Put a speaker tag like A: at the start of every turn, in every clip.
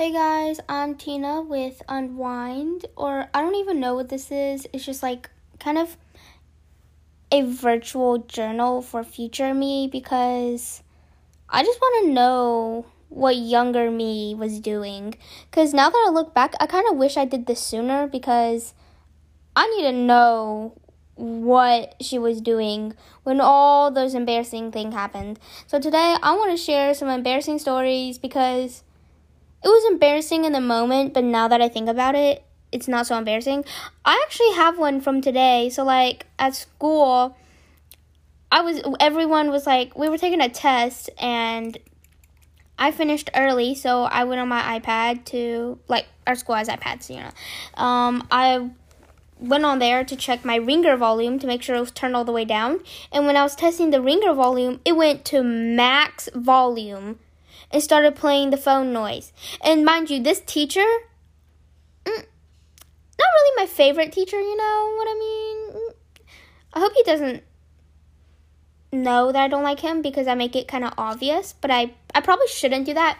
A: Hey guys, I'm Tina with Unwind, or I don't even know what this is. It's just like kind of a virtual journal for future me because I just want to know what younger me was doing. Because now that I look back, I kind of wish I did this sooner because I need to know what she was doing when all those embarrassing things happened. So today I want to share some embarrassing stories because it was embarrassing in the moment, but now that I think about it, it's not so embarrassing. I actually have one from today. So like at school, I was everyone was like we were taking a test and I finished early, so I went on my iPad to like our school has iPads, you know. Um, I went on there to check my ringer volume to make sure it was turned all the way down. And when I was testing the ringer volume, it went to max volume and started playing the phone noise. And mind you, this teacher, mm, not really my favorite teacher, you know what I mean? I hope he doesn't know that I don't like him because I make it kind of obvious, but I, I probably shouldn't do that.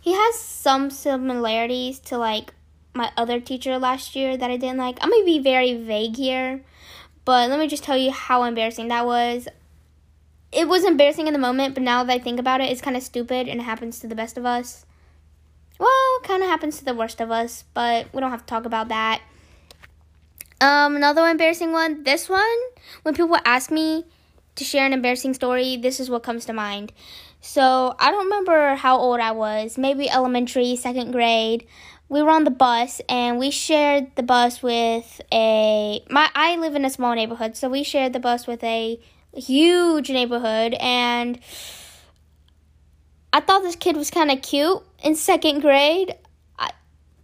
A: He has some similarities to like my other teacher last year that I didn't like. I'm gonna be very vague here, but let me just tell you how embarrassing that was it was embarrassing in the moment, but now that I think about it, it's kind of stupid and it happens to the best of us. Well, kind of happens to the worst of us, but we don't have to talk about that. Um, another embarrassing one. This one, when people ask me to share an embarrassing story, this is what comes to mind. So I don't remember how old I was. Maybe elementary, second grade. We were on the bus and we shared the bus with a my I live in a small neighborhood, so we shared the bus with a huge neighborhood and I thought this kid was kind of cute in second grade. I,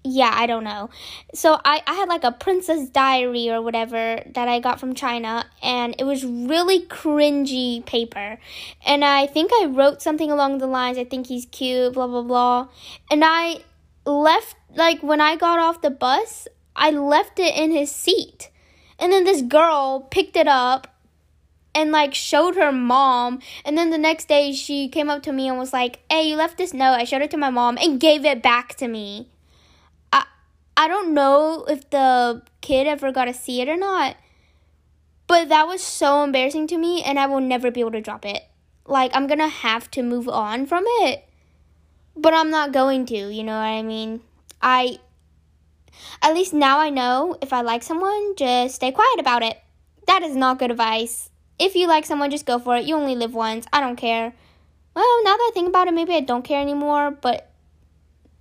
A: yeah, I don't know. So I, I had like a princess diary or whatever that I got from China, and it was really cringy paper. And I think I wrote something along the lines, I think he's cute, blah, blah, blah. And I left, like, when I got off the bus, I left it in his seat. And then this girl picked it up and like showed her mom. And then the next day she came up to me and was like, "Hey, you left this note." I showed it to my mom and gave it back to me. I I don't know if the kid ever got to see it or not. But that was so embarrassing to me and I will never be able to drop it. Like I'm going to have to move on from it. But I'm not going to, you know what I mean? I at least now I know if I like someone, just stay quiet about it. That is not good advice. If you like someone, just go for it. You only live once. I don't care. Well, now that I think about it, maybe I don't care anymore, but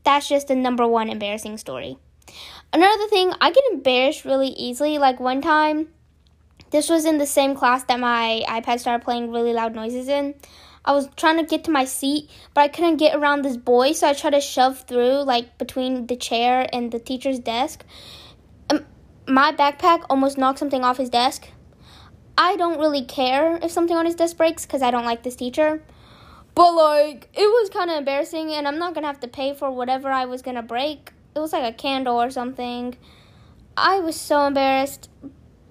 A: that's just the number one embarrassing story. Another thing, I get embarrassed really easily. Like one time, this was in the same class that my iPad started playing really loud noises in. I was trying to get to my seat, but I couldn't get around this boy, so I tried to shove through, like between the chair and the teacher's desk. Um, my backpack almost knocked something off his desk. I don't really care if something on his desk breaks because I don't like this teacher. But like, it was kind of embarrassing, and I'm not gonna have to pay for whatever I was gonna break. It was like a candle or something. I was so embarrassed.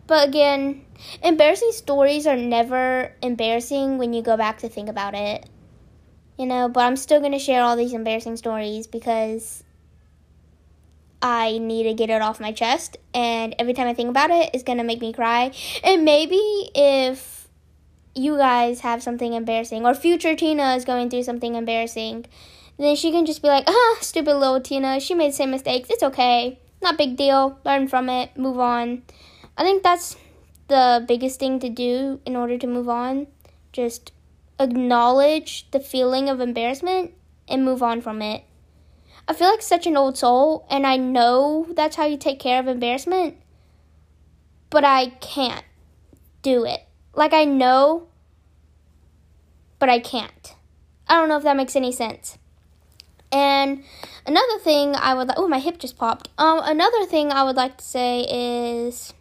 A: But again, embarrassing stories are never embarrassing when you go back to think about it. You know, but I'm still gonna share all these embarrassing stories because I need to get it off my chest, and every time I think about it, it's gonna make me cry. And maybe if you guys have something embarrassing, or future Tina is going through something embarrassing, then she can just be like, ah, stupid little Tina, she made the same mistakes, it's okay, not big deal, learn from it, move on. I think that's the biggest thing to do in order to move on. Just acknowledge the feeling of embarrassment and move on from it. I feel like such an old soul, and I know that's how you take care of embarrassment, but I can't do it. Like, I know, but I can't. I don't know if that makes any sense. And another thing I would like, oh, my hip just popped. Um, another thing I would like to say is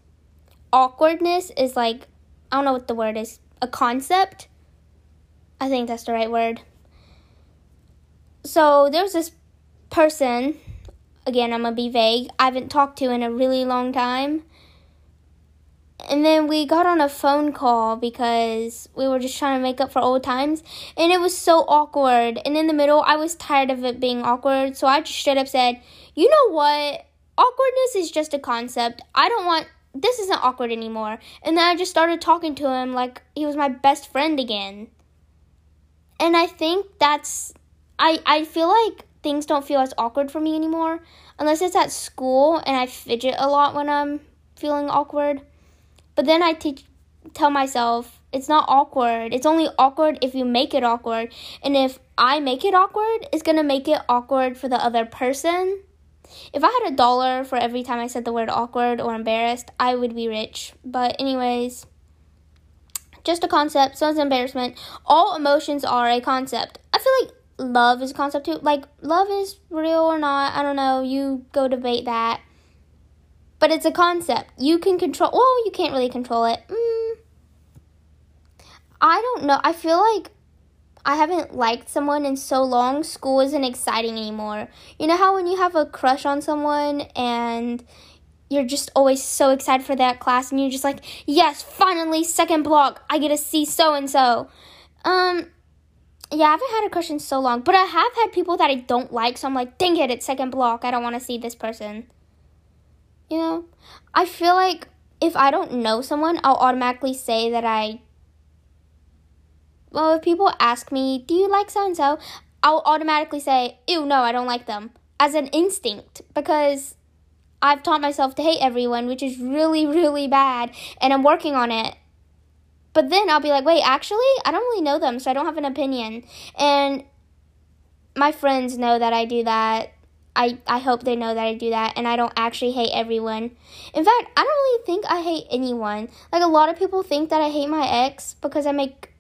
A: awkwardness is like, I don't know what the word is, a concept. I think that's the right word. So there's this person, again, I'm gonna be vague, I haven't talked to in a really long time. and then we got on a phone call because we were just trying to make up for old times and it was so awkward. And in the middle i was tired of it being awkward so i just straight up said you know what? Awkwardness is just a concept. I don't want this isn't awkward anymore. And then i just started talking to him like he was my best friend again. And i think that's i i feel like things don't feel as awkward for me anymore unless it's at school and i fidget a lot when i'm feeling awkward but then I teach, tell myself it's not awkward. It's only awkward if you make it awkward. And if I make it awkward, it's going to make it awkward for the other person. If I had a dollar for every time I said the word awkward or embarrassed, I would be rich. But, anyways, just a concept, so it's embarrassment. All emotions are a concept. I feel like love is a concept too. Like, love is real or not, I don't know. You go debate that. But it's a concept. You can control. Well, you can't really control it. Mm, I don't know. I feel like I haven't liked someone in so long. School isn't exciting anymore. You know how when you have a crush on someone and you're just always so excited for that class and you're just like, yes, finally, second block, I get to see so and so. Um, yeah, I haven't had a crush in so long, but I have had people that I don't like, so I'm like, dang it, it's second block. I don't want to see this person. You know, I feel like if I don't know someone, I'll automatically say that I. Well, if people ask me, do you like so and so? I'll automatically say, ew, no, I don't like them. As an instinct, because I've taught myself to hate everyone, which is really, really bad, and I'm working on it. But then I'll be like, wait, actually, I don't really know them, so I don't have an opinion. And my friends know that I do that. I, I hope they know that I do that and I don't actually hate everyone. In fact, I don't really think I hate anyone. Like a lot of people think that I hate my ex because I make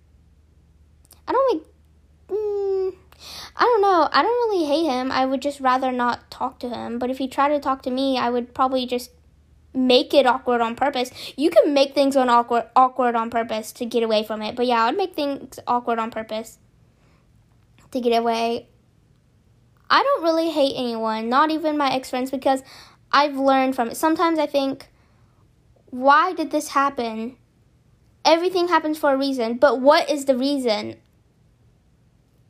A: I don't make mm, I don't know. I don't really hate him. I would just rather not talk to him. But if he tried to talk to me, I would probably just make it awkward on purpose. You can make things on awkward awkward on purpose to get away from it. But yeah, I would make things awkward on purpose to get away. I don't really hate anyone, not even my ex friends, because I've learned from it. Sometimes I think, why did this happen? Everything happens for a reason, but what is the reason?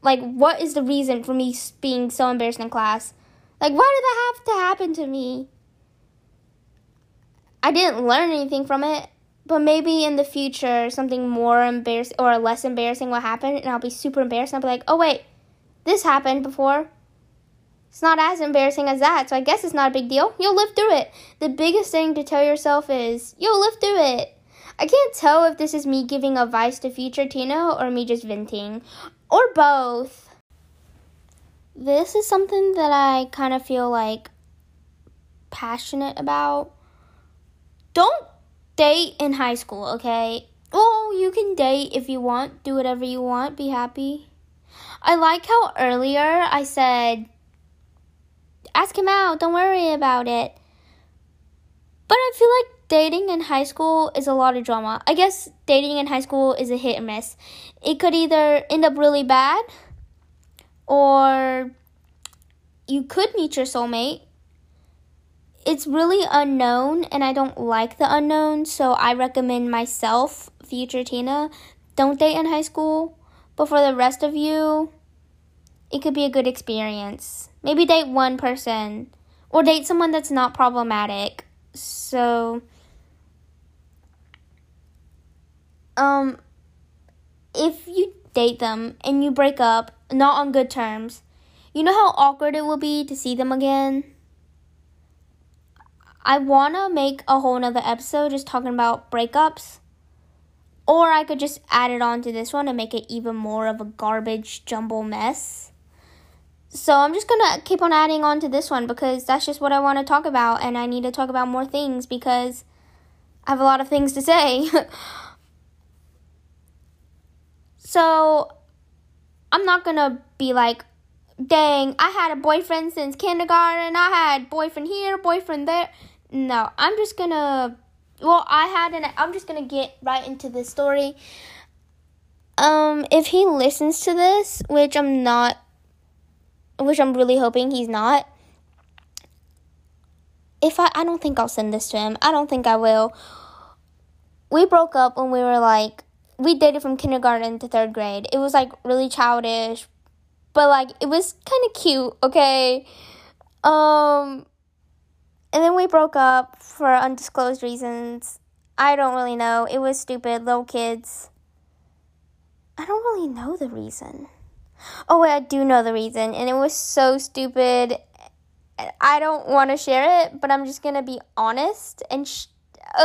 A: Like, what is the reason for me being so embarrassed in class? Like, why did that have to happen to me? I didn't learn anything from it, but maybe in the future something more embarrassing or less embarrassing will happen, and I'll be super embarrassed. And I'll be like, oh, wait, this happened before. It's not as embarrassing as that, so I guess it's not a big deal. You'll live through it. The biggest thing to tell yourself is you'll live through it. I can't tell if this is me giving advice to future Tina or me just venting, or both. This is something that I kind of feel like passionate about. Don't date in high school, okay? Oh, you can date if you want, do whatever you want, be happy. I like how earlier I said Ask him out. Don't worry about it. But I feel like dating in high school is a lot of drama. I guess dating in high school is a hit and miss. It could either end up really bad or you could meet your soulmate. It's really unknown and I don't like the unknown, so I recommend myself, future Tina, don't date in high school. But for the rest of you, it could be a good experience. Maybe date one person or date someone that's not problematic. So um if you date them and you break up not on good terms, you know how awkward it will be to see them again? I want to make a whole nother episode just talking about breakups. Or I could just add it on to this one and make it even more of a garbage jumble mess. So I'm just gonna keep on adding on to this one because that's just what I want to talk about, and I need to talk about more things because I have a lot of things to say. so I'm not gonna be like, dang, I had a boyfriend since kindergarten, I had boyfriend here, boyfriend there. No, I'm just gonna. Well, I had an. I'm just gonna get right into this story. Um, if he listens to this, which I'm not which I'm really hoping he's not. If I, I don't think I'll send this to him. I don't think I will. we broke up when we were like we dated from kindergarten to third grade. It was like really childish, but like it was kind of cute. Okay, um, and then we broke up for undisclosed reasons. I don't really know. It was stupid, little kids. I don't really know the reason. Oh, wait, I do know the reason, and it was so stupid. I don't want to share it, but I'm just gonna be honest and. Sh-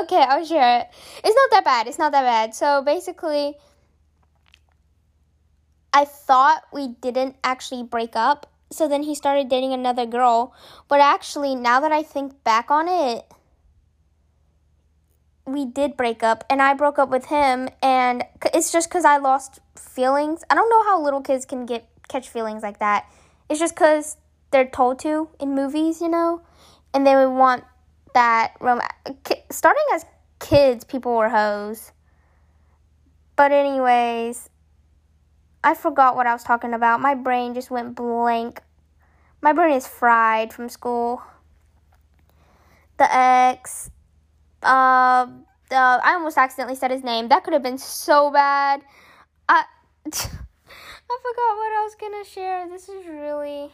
A: okay, I'll share it. It's not that bad. It's not that bad. So basically, I thought we didn't actually break up. So then he started dating another girl. But actually, now that I think back on it, we did break up and I broke up with him and it's just cuz I lost feelings. I don't know how little kids can get catch feelings like that. It's just cuz they're told to in movies, you know, and they would want that rom- starting as kids, people were hoes. But anyways, I forgot what I was talking about. My brain just went blank. My brain is fried from school. The ex, uh, I almost accidentally said his name. That could have been so bad. I I forgot what I was gonna share. This is really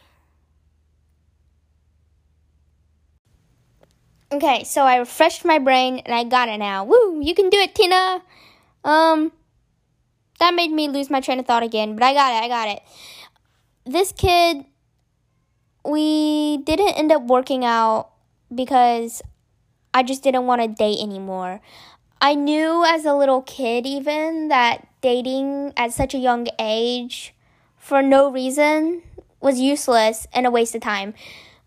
A: Okay, so I refreshed my brain and I got it now. Woo, you can do it, Tina. Um, that made me lose my train of thought again, but I got it, I got it. This kid, we didn't end up working out because I just didn't want to date anymore. I knew as a little kid, even, that dating at such a young age for no reason was useless and a waste of time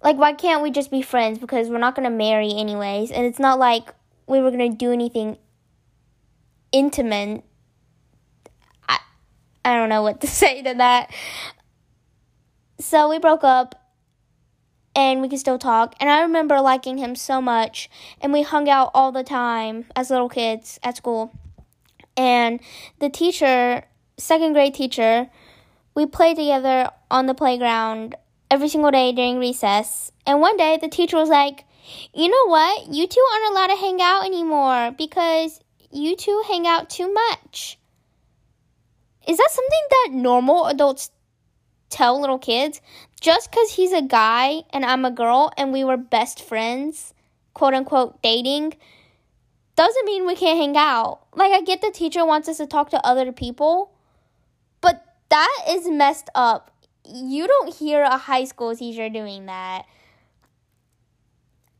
A: like why can't we just be friends because we're not going to marry anyways and it's not like we were going to do anything intimate I don't know what to say to that so we broke up and we could still talk and i remember liking him so much and we hung out all the time as little kids at school and the teacher second grade teacher we played together on the playground every single day during recess. And one day the teacher was like, You know what? You two aren't allowed to hang out anymore because you two hang out too much. Is that something that normal adults tell little kids? Just because he's a guy and I'm a girl and we were best friends, quote unquote, dating, doesn't mean we can't hang out. Like, I get the teacher wants us to talk to other people, but that is messed up you don't hear a high school teacher doing that.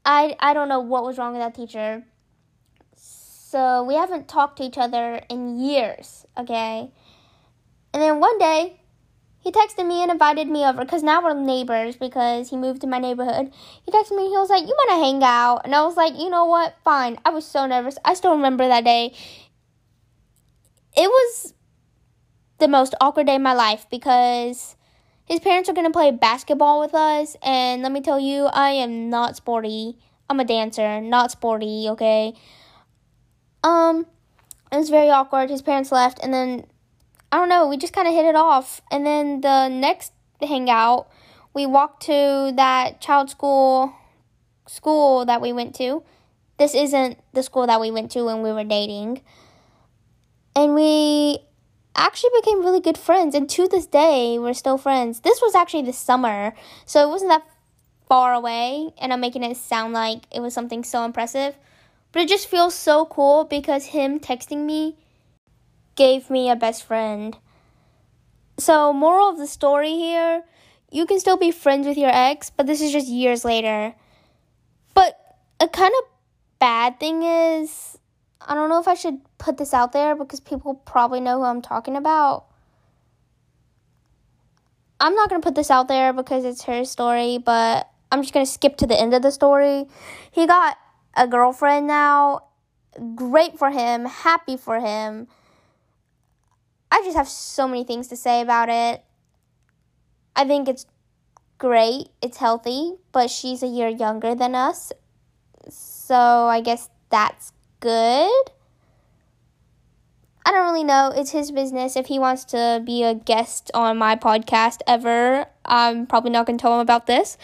A: I I don't know what was wrong with that teacher. So we haven't talked to each other in years, okay? And then one day, he texted me and invited me over because now we're neighbors because he moved to my neighborhood. He texted me, he was like, You want to hang out? And I was like, You know what? Fine. I was so nervous. I still remember that day. It was the most awkward day of my life because his parents are going to play basketball with us, and let me tell you, I am not sporty. I'm a dancer, not sporty, okay? Um, it was very awkward. His parents left, and then, I don't know, we just kind of hit it off. And then the next hangout, we walked to that child school school that we went to. This isn't the school that we went to when we were dating. And we actually became really good friends and to this day we're still friends this was actually the summer so it wasn't that far away and i'm making it sound like it was something so impressive but it just feels so cool because him texting me gave me a best friend so moral of the story here you can still be friends with your ex but this is just years later but a kind of bad thing is I don't know if I should put this out there because people probably know who I'm talking about. I'm not going to put this out there because it's her story, but I'm just going to skip to the end of the story. He got a girlfriend now. Great for him. Happy for him. I just have so many things to say about it. I think it's great. It's healthy, but she's a year younger than us. So I guess that's good. I don't really know. It's his business. If he wants to be a guest on my podcast ever, I'm probably not going to tell him about this.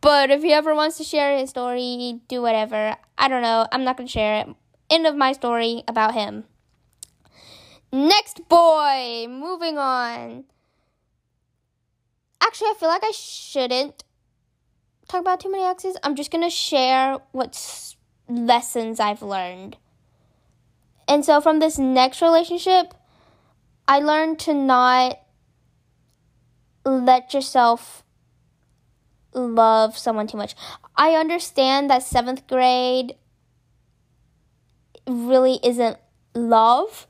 A: But if he ever wants to share his story, do whatever. I don't know. I'm not going to share it. End of my story about him. Next boy, moving on. Actually, I feel like I shouldn't talk about too many exes. I'm just gonna share what lessons I've learned. And so from this next relationship, I learned to not let yourself love someone too much. I understand that seventh grade really isn't love,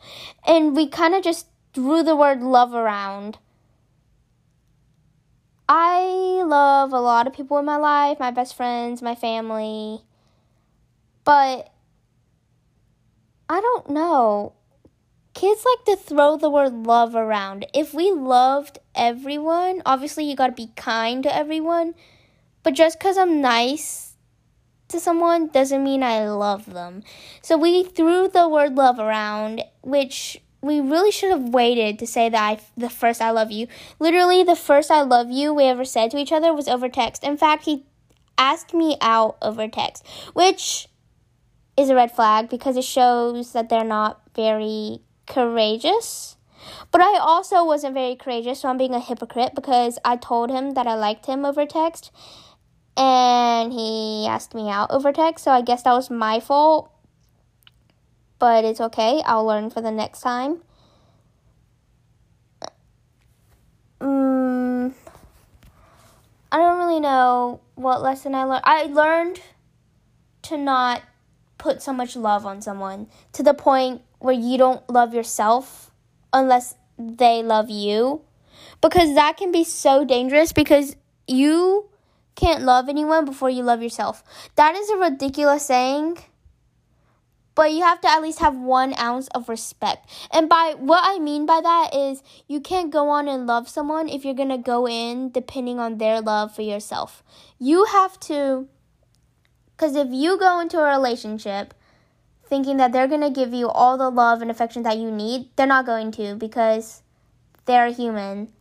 A: and we kind of just threw the word love around. I love a lot of people in my life, my best friends, my family, but I don't know. Kids like to throw the word love around. If we loved everyone, obviously you gotta be kind to everyone, but just because I'm nice to someone doesn't mean I love them. So we threw the word love around, which we really should have waited to say that I, the first I love you. Literally, the first I love you we ever said to each other was over text. In fact, he asked me out over text, which is a red flag because it shows that they're not very courageous. But I also wasn't very courageous, so I'm being a hypocrite because I told him that I liked him over text and he asked me out over text, so I guess that was my fault but it's okay. I'll learn for the next time. Um, I don't really know what lesson I learned. I learned to not put so much love on someone to the point where you don't love yourself unless they love you. Because that can be so dangerous because you can't love anyone before you love yourself. That is a ridiculous saying but you have to at least have one ounce of respect. And by what I mean by that is you can't go on and love someone if you're gonna go in depending on their love for yourself. You have to, because if you go into a relationship thinking that they're gonna give you all the love and affection that you need, they're not going to because they're human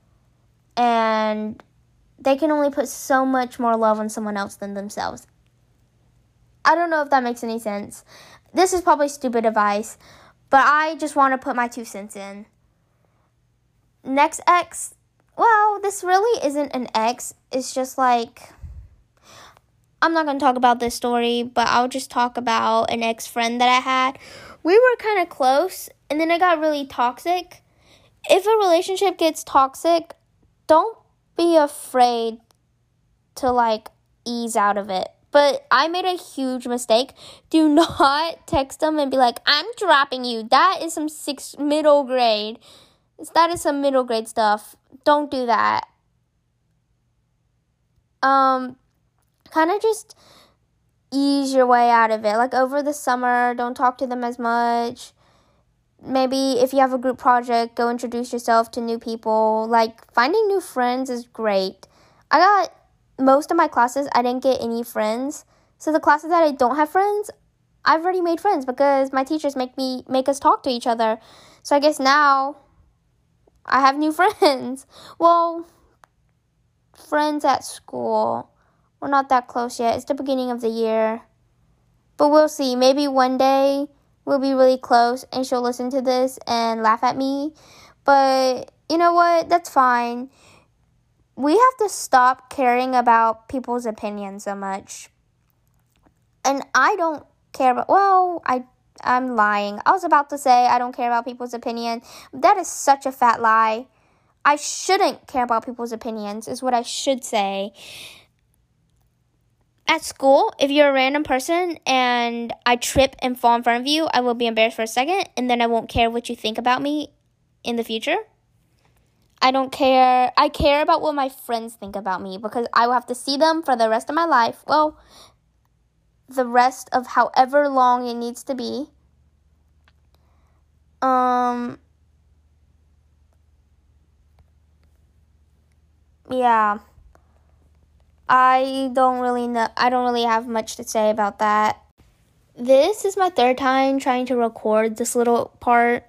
A: and they can only put so much more love on someone else than themselves. I don't know if that makes any sense this is probably stupid advice, but I just want to put my two cents in. Next ex, well, this really isn't an ex. It's just like I'm not going to talk about this story, but I'll just talk about an ex friend that I had. We were kind of close, and then it got really toxic. If a relationship gets toxic, don't be afraid to like ease out of it. But I made a huge mistake. Do not text them and be like, I'm dropping you. That is some six middle grade. That is some middle grade stuff. Don't do that. Um, kind of just ease your way out of it. Like over the summer, don't talk to them as much. Maybe if you have a group project, go introduce yourself to new people. Like finding new friends is great. I got most of my classes, I didn't get any friends. So the classes that I don't have friends, I've already made friends because my teachers make me make us talk to each other. So I guess now I have new friends. Well, friends at school. We're not that close yet. It's the beginning of the year. But we'll see. Maybe one day we'll be really close and she'll listen to this and laugh at me. But you know what? That's fine we have to stop caring about people's opinions so much. And I don't care about, well, I I'm lying. I was about to say I don't care about people's opinion. That is such a fat lie. I shouldn't care about people's opinions, is what I should say. At school, if you're a random person and I trip and fall in front of you, I will be embarrassed for a second and then I won't care what you think about me in the future. I don't care. I care about what my friends think about me because I will have to see them for the rest of my life. Well, the rest of however long it needs to be. Um Yeah. I don't really know I don't really have much to say about that. This is my third time trying to record this little part.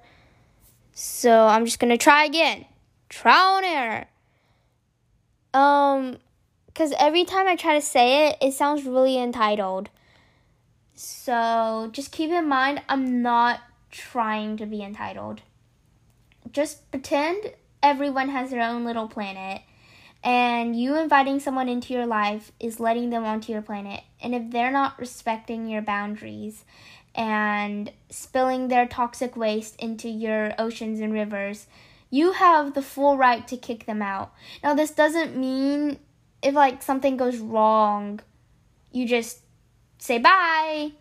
A: So I'm just to try again trial and error. Um, because every time I try to say it, it sounds really entitled. So just keep in mind, I'm not trying to be entitled. Just pretend everyone has their own little planet. And you inviting someone into your life is letting them onto your planet. And if they're not respecting your boundaries and spilling their toxic waste into your oceans and rivers, you have the full right to kick them out. Now, this doesn't mean if like something goes wrong, you just say bye.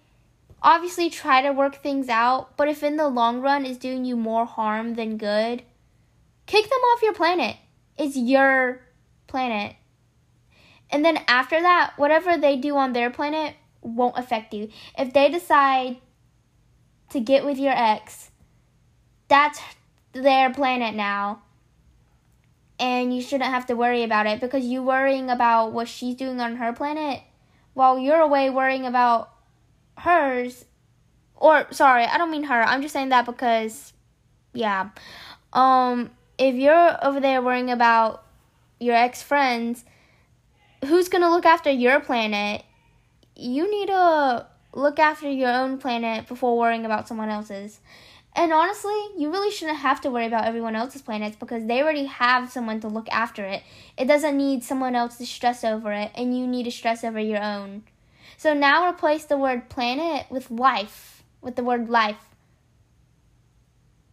A: Obviously, try to work things out, but if in the long run is doing you more harm than good, kick them off your planet. It's your planet. And then after that, whatever they do on their planet won't affect you. If they decide to get with your ex, that's their planet now. And you shouldn't have to worry about it because you worrying about what she's doing on her planet while you're away worrying about hers or sorry, I don't mean her. I'm just saying that because yeah. Um if you're over there worrying about your ex-friends, who's going to look after your planet? You need to look after your own planet before worrying about someone else's. And honestly, you really shouldn't have to worry about everyone else's planets because they already have someone to look after it. It doesn't need someone else to stress over it, and you need to stress over your own. So now replace the word planet with life, with the word life.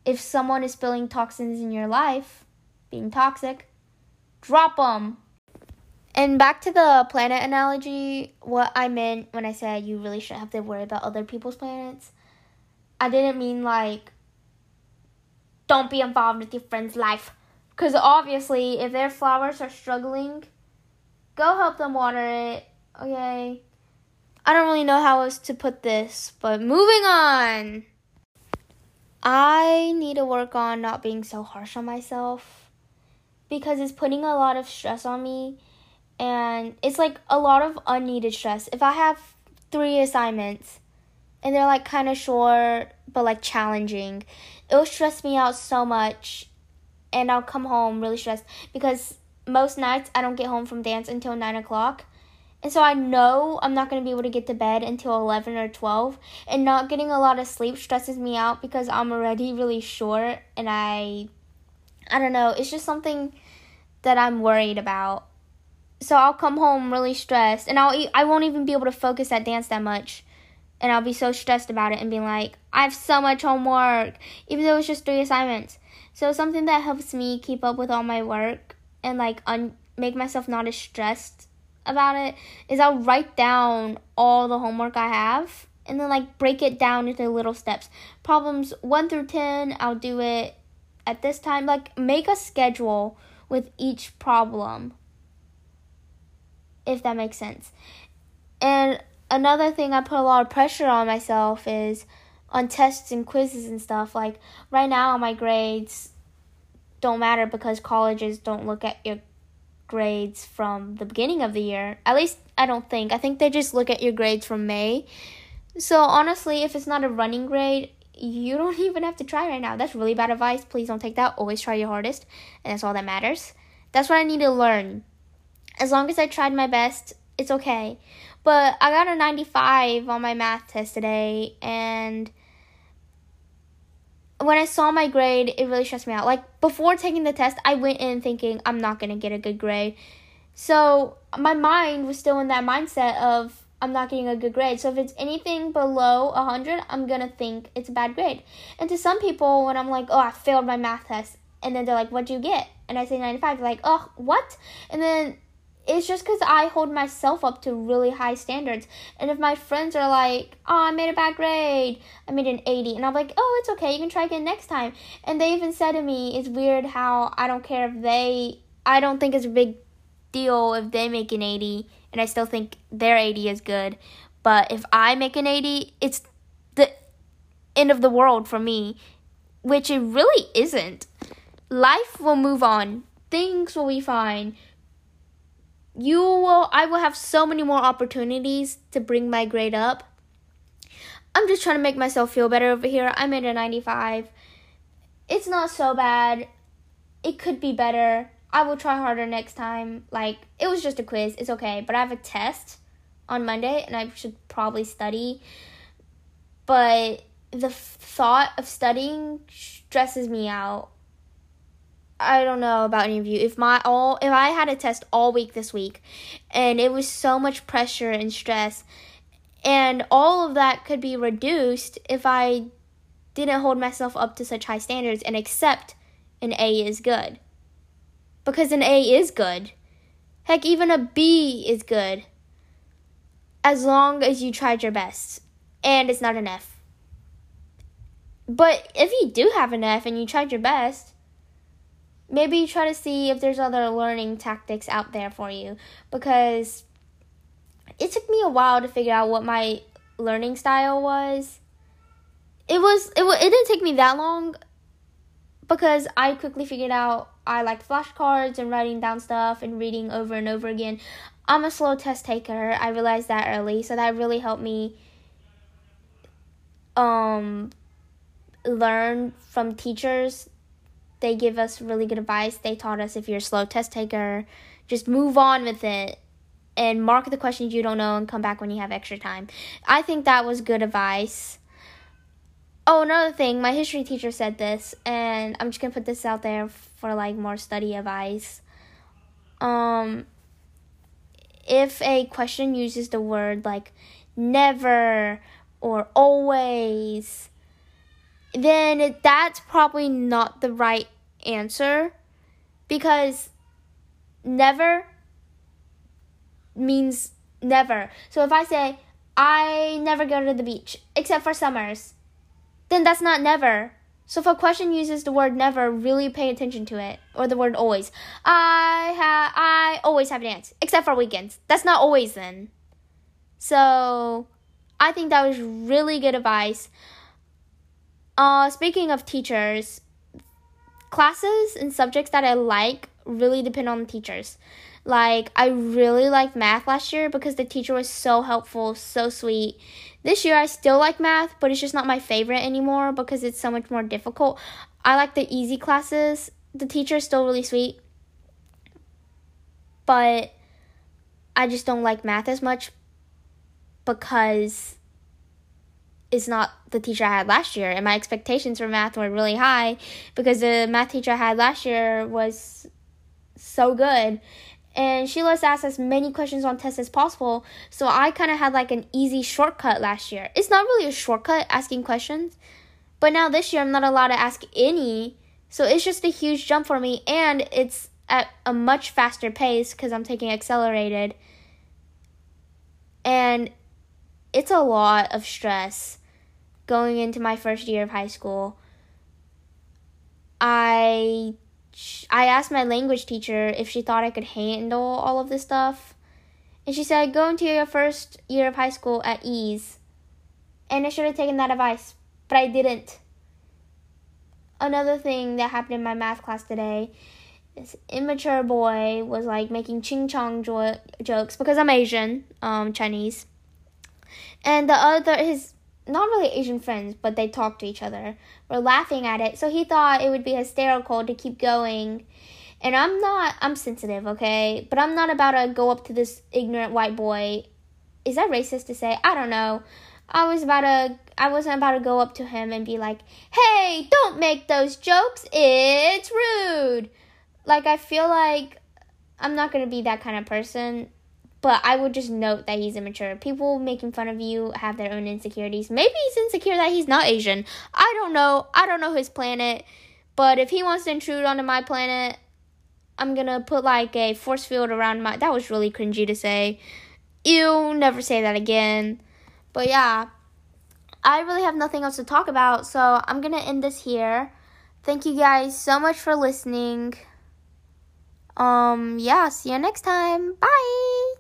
A: If someone is spilling toxins in your life, being toxic, drop them. And back to the planet analogy, what I meant when I said you really shouldn't have to worry about other people's planets, I didn't mean like don't be involved with your friend's life. Because obviously, if their flowers are struggling, go help them water it, okay? I don't really know how else to put this, but moving on. I need to work on not being so harsh on myself because it's putting a lot of stress on me and it's like a lot of unneeded stress. If I have three assignments and they're like kind of short but like challenging, it'll stress me out so much and I'll come home really stressed because most nights I don't get home from dance until 9 o'clock. And so I know I'm not going to be able to get to bed until 11 or 12. And not getting a lot of sleep stresses me out because I'm already really short and I I don't know, it's just something that I'm worried about. So I'll come home really stressed and I'll I won't even be able to focus at dance that much. And I'll be so stressed about it and being like, I have so much homework, even though it's just three assignments. So something that helps me keep up with all my work and like un- make myself not as stressed about it is I'll write down all the homework I have and then like break it down into little steps. Problems 1 through 10, I'll do it at this time. Like make a schedule with each problem. If that makes sense. And another thing I put a lot of pressure on myself is on tests and quizzes and stuff. Like right now, my grades don't matter because colleges don't look at your grades from the beginning of the year. At least I don't think. I think they just look at your grades from May. So honestly, if it's not a running grade, you don't even have to try right now. That's really bad advice. Please don't take that. Always try your hardest, and that's all that matters. That's what I need to learn. As long as I tried my best, it's okay. But I got a 95 on my math test today, and when I saw my grade, it really stressed me out. Like before taking the test, I went in thinking I'm not going to get a good grade. So my mind was still in that mindset of I'm not getting a good grade. So if it's anything below 100, I'm going to think it's a bad grade. And to some people, when I'm like, oh, I failed my math test, and then they're like, what'd you get? And I say 95, they're like, oh, what? And then it's just because I hold myself up to really high standards. And if my friends are like, oh, I made a bad grade, I made an 80, and I'm like, oh, it's okay, you can try again next time. And they even said to me, it's weird how I don't care if they, I don't think it's a big deal if they make an 80 and I still think their 80 is good. But if I make an 80, it's the end of the world for me, which it really isn't. Life will move on. Things will be fine. You will I will have so many more opportunities to bring my grade up. I'm just trying to make myself feel better over here. I'm a 95. It's not so bad. It could be better. I will try harder next time. Like, it was just a quiz. It's okay. But I have a test on Monday and I should probably study. But the thought of studying stresses me out. I don't know about any of you. If my all if I had a test all week this week and it was so much pressure and stress and all of that could be reduced if I didn't hold myself up to such high standards and accept an A is good. Because an A is good. Heck, even a B is good. As long as you tried your best. And it's not an F. But if you do have an F and you tried your best, maybe you try to see if there's other learning tactics out there for you. Because it took me a while to figure out what my learning style was. It was it, it didn't take me that long because I quickly figured out I liked flashcards and writing down stuff and reading over and over again. I'm a slow test taker. I realized that early, so that really helped me um learn from teachers. They give us really good advice. They taught us if you're a slow test taker, just move on with it and mark the questions you don't know and come back when you have extra time. I think that was good advice. Oh, another thing, my history teacher said this, and I'm just gonna put this out there for like more study advice. Um, if a question uses the word like never or always, then it, that's probably not the right answer because never means never. So if I say, I never go to the beach except for summers, then that's not never. So if a question uses the word never, really pay attention to it, or the word always. I have, I always have an answer, except for weekends. That's not always then. So I think that was really good advice. Uh, speaking of teachers, classes and subjects that I like really depend on the teachers. Like, I really liked math last year because the teacher was so helpful, so sweet. This year, I still like math, but it's just not my favorite anymore because it's so much more difficult. I like the easy classes. The teacher is still really sweet, but I just don't like math as much because it's not the teacher I had last year, and my expectations for math were really high because the math teacher I had last year was so good and she lets ask as many questions on tests as possible. So I kind of had like an easy shortcut last year. It's not really a shortcut asking questions, but now this year I'm not allowed to ask any. So it's just a huge jump for me, and it's at a much faster pace because I'm taking accelerated. And it's a lot of stress going into my first year of high school. I I asked my language teacher if she thought I could handle all of this stuff. And she said, go into your first year of high school at ease. And I should have taken that advice, but I didn't. Another thing that happened in my math class today this immature boy was like making ching chong jo- jokes because I'm Asian, um, Chinese. And the other, his not really Asian friends, but they talk to each other, were laughing at it. So he thought it would be hysterical to keep going. And I'm not, I'm sensitive, okay? But I'm not about to go up to this ignorant white boy. Is that racist to say? I don't know. I was about to, I wasn't about to go up to him and be like, hey, don't make those jokes. It's rude. Like, I feel like I'm not going to be that kind of person but I would just note that he's immature. People making fun of you have their own insecurities. Maybe he's insecure that he's not Asian. I don't know. I don't know his planet. But if he wants to intrude onto my planet, I'm gonna put like a force field around my. That was really cringy to say. Ew, never say that again. But yeah, I really have nothing else to talk about, so I'm gonna end this here. Thank you guys so much for listening. Um, yeah, see you next time. Bye.